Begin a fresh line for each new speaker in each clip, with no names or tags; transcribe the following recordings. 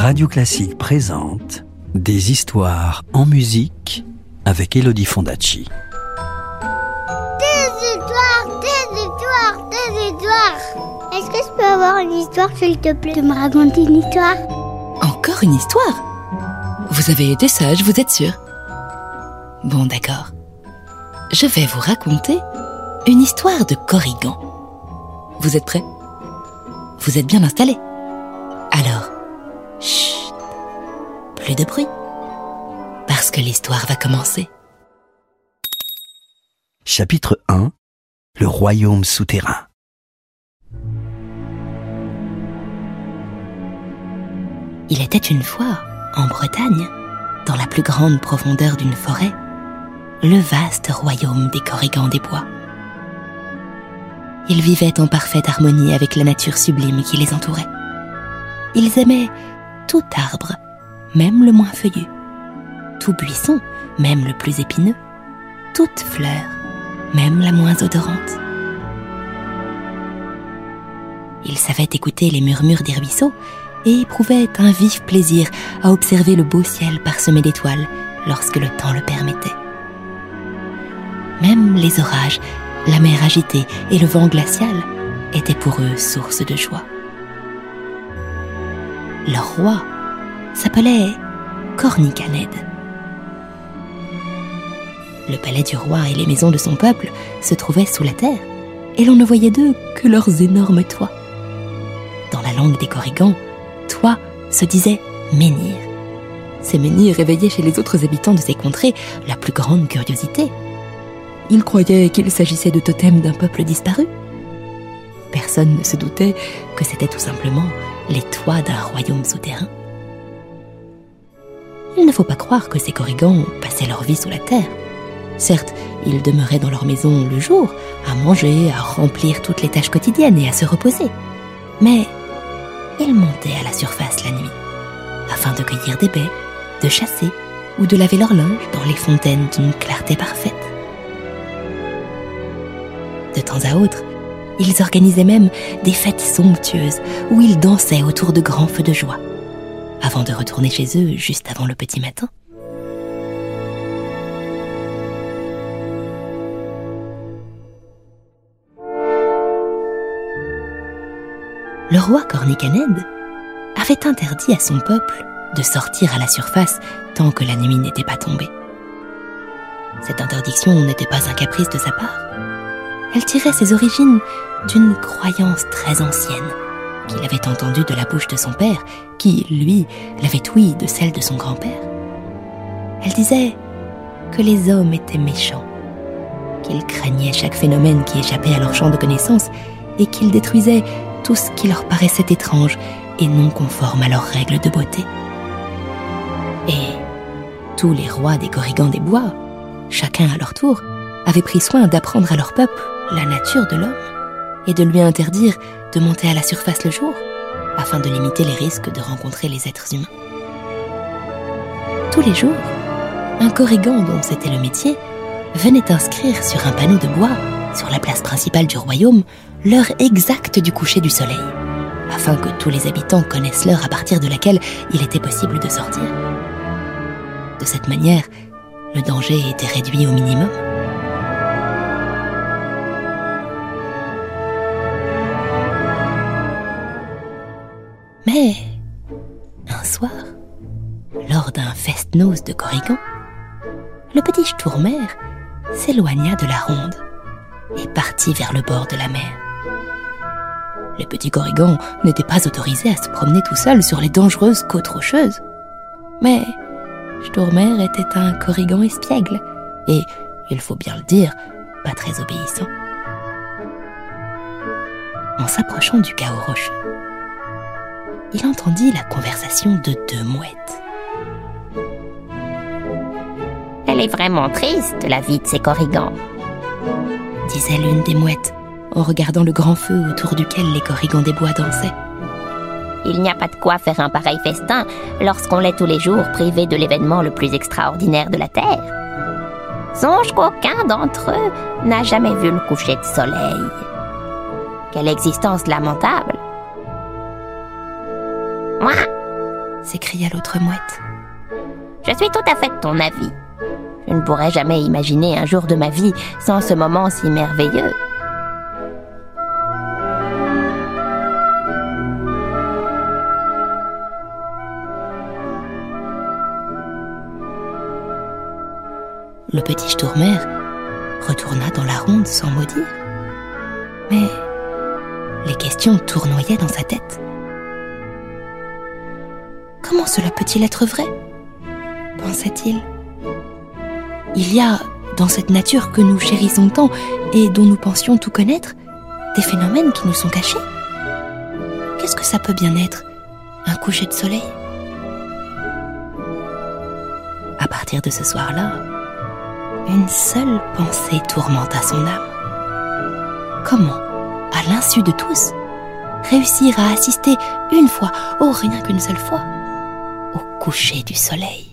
Radio Classique présente Des histoires en musique avec Elodie Fondacci.
Des histoires, des histoires, des histoires. Est-ce que je peux avoir une histoire, s'il te plaît, de me raconter une histoire?
Encore une histoire? Vous avez été sage, vous êtes sûr Bon, d'accord. Je vais vous raconter une histoire de Corrigan. Vous êtes prêts? Vous êtes bien installés? Plus de bruit. Parce que l'histoire va commencer.
Chapitre 1 Le royaume souterrain.
Il était une fois, en Bretagne, dans la plus grande profondeur d'une forêt, le vaste royaume des Corrigans des Bois. Ils vivaient en parfaite harmonie avec la nature sublime qui les entourait. Ils aimaient tout arbre, même le moins feuillu, tout buisson, même le plus épineux, toute fleur, même la moins odorante. Ils savaient écouter les murmures des ruisseaux et éprouvaient un vif plaisir à observer le beau ciel parsemé d'étoiles lorsque le temps le permettait. Même les orages, la mer agitée et le vent glacial étaient pour eux source de joie. Leur roi s'appelait Cornicanède. Le palais du roi et les maisons de son peuple se trouvaient sous la terre, et l'on ne voyait d'eux que leurs énormes toits. Dans la langue des Corrigans, toit se disait menhir. Ces menhirs réveillaient chez les autres habitants de ces contrées la plus grande curiosité. Ils croyaient qu'il s'agissait de totems d'un peuple disparu. Personne ne se doutait que c'était tout simplement les toits d'un royaume souterrain. Il ne faut pas croire que ces Corrigans passaient leur vie sous la terre. Certes, ils demeuraient dans leur maison le jour, à manger, à remplir toutes les tâches quotidiennes et à se reposer. Mais ils montaient à la surface la nuit, afin de cueillir des baies, de chasser ou de laver leur linge dans les fontaines d'une clarté parfaite. De temps à autre, ils organisaient même des fêtes somptueuses où ils dansaient autour de grands feux de joie, avant de retourner chez eux juste avant le petit matin. Le roi Cornicanède avait interdit à son peuple de sortir à la surface tant que la nuit n'était pas tombée. Cette interdiction n'était pas un caprice de sa part. Elle tirait ses origines d'une croyance très ancienne qu'il avait entendue de la bouche de son père, qui, lui, l'avait ouïe de celle de son grand-père. Elle disait que les hommes étaient méchants, qu'ils craignaient chaque phénomène qui échappait à leur champ de connaissance et qu'ils détruisaient tout ce qui leur paraissait étrange et non conforme à leurs règles de beauté. Et tous les rois des Corrigans des Bois, chacun à leur tour, avaient pris soin d'apprendre à leur peuple la nature de l'homme et de lui interdire de monter à la surface le jour, afin de limiter les risques de rencontrer les êtres humains. Tous les jours, un Corrigan dont c'était le métier venait inscrire sur un panneau de bois, sur la place principale du royaume, l'heure exacte du coucher du soleil, afin que tous les habitants connaissent l'heure à partir de laquelle il était possible de sortir. De cette manière, le danger était réduit au minimum. Lors d'un fest-noz de Corrigan, le petit Stourmer s'éloigna de la ronde et partit vers le bord de la mer. Les petits Corrigans n'étaient pas autorisés à se promener tout seuls sur les dangereuses côtes rocheuses. Mais Stourmer était un Corrigan espiègle et, il faut bien le dire, pas très obéissant. En s'approchant du chaos rocheux, il entendit la conversation de deux mouettes.
Elle est vraiment triste, la vie de ces Corrigans.
disait l'une des mouettes en regardant le grand feu autour duquel les Corrigans des bois dansaient.
Il n'y a pas de quoi faire un pareil festin lorsqu'on l'est tous les jours privé de l'événement le plus extraordinaire de la Terre. Songe qu'aucun d'entre eux n'a jamais vu le coucher de soleil. Quelle existence lamentable.
S'écria l'autre mouette.
Je suis tout à fait de ton avis. Je ne pourrais jamais imaginer un jour de ma vie sans ce moment si merveilleux.
Le petit Stourmer retourna dans la ronde sans mot dire. Mais les questions tournoyaient dans sa tête. Comment cela peut-il être vrai pensait-il. Il y a, dans cette nature que nous chérissons tant et dont nous pensions tout connaître, des phénomènes qui nous sont cachés. Qu'est-ce que ça peut bien être Un coucher de soleil? À partir de ce soir-là, une seule pensée tourmenta son âme. Comment, à l'insu de tous, réussir à assister une fois, oh rien qu'une seule fois, coucher du soleil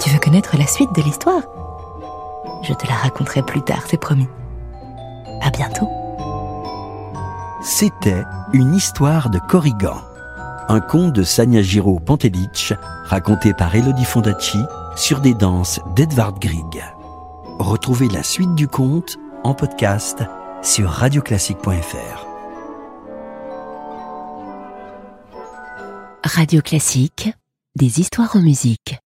Tu veux connaître la suite de l'histoire? Je te la raconterai plus tard, c'est promis. À bientôt.
C'était une histoire de Corrigan, un conte de Sanya Giro Pantelic, raconté par Elodie Fondacci sur des danses d'Edvard Grieg. Retrouvez la suite du conte en podcast sur radioclassique.fr.
Radio Classique, des histoires en musique.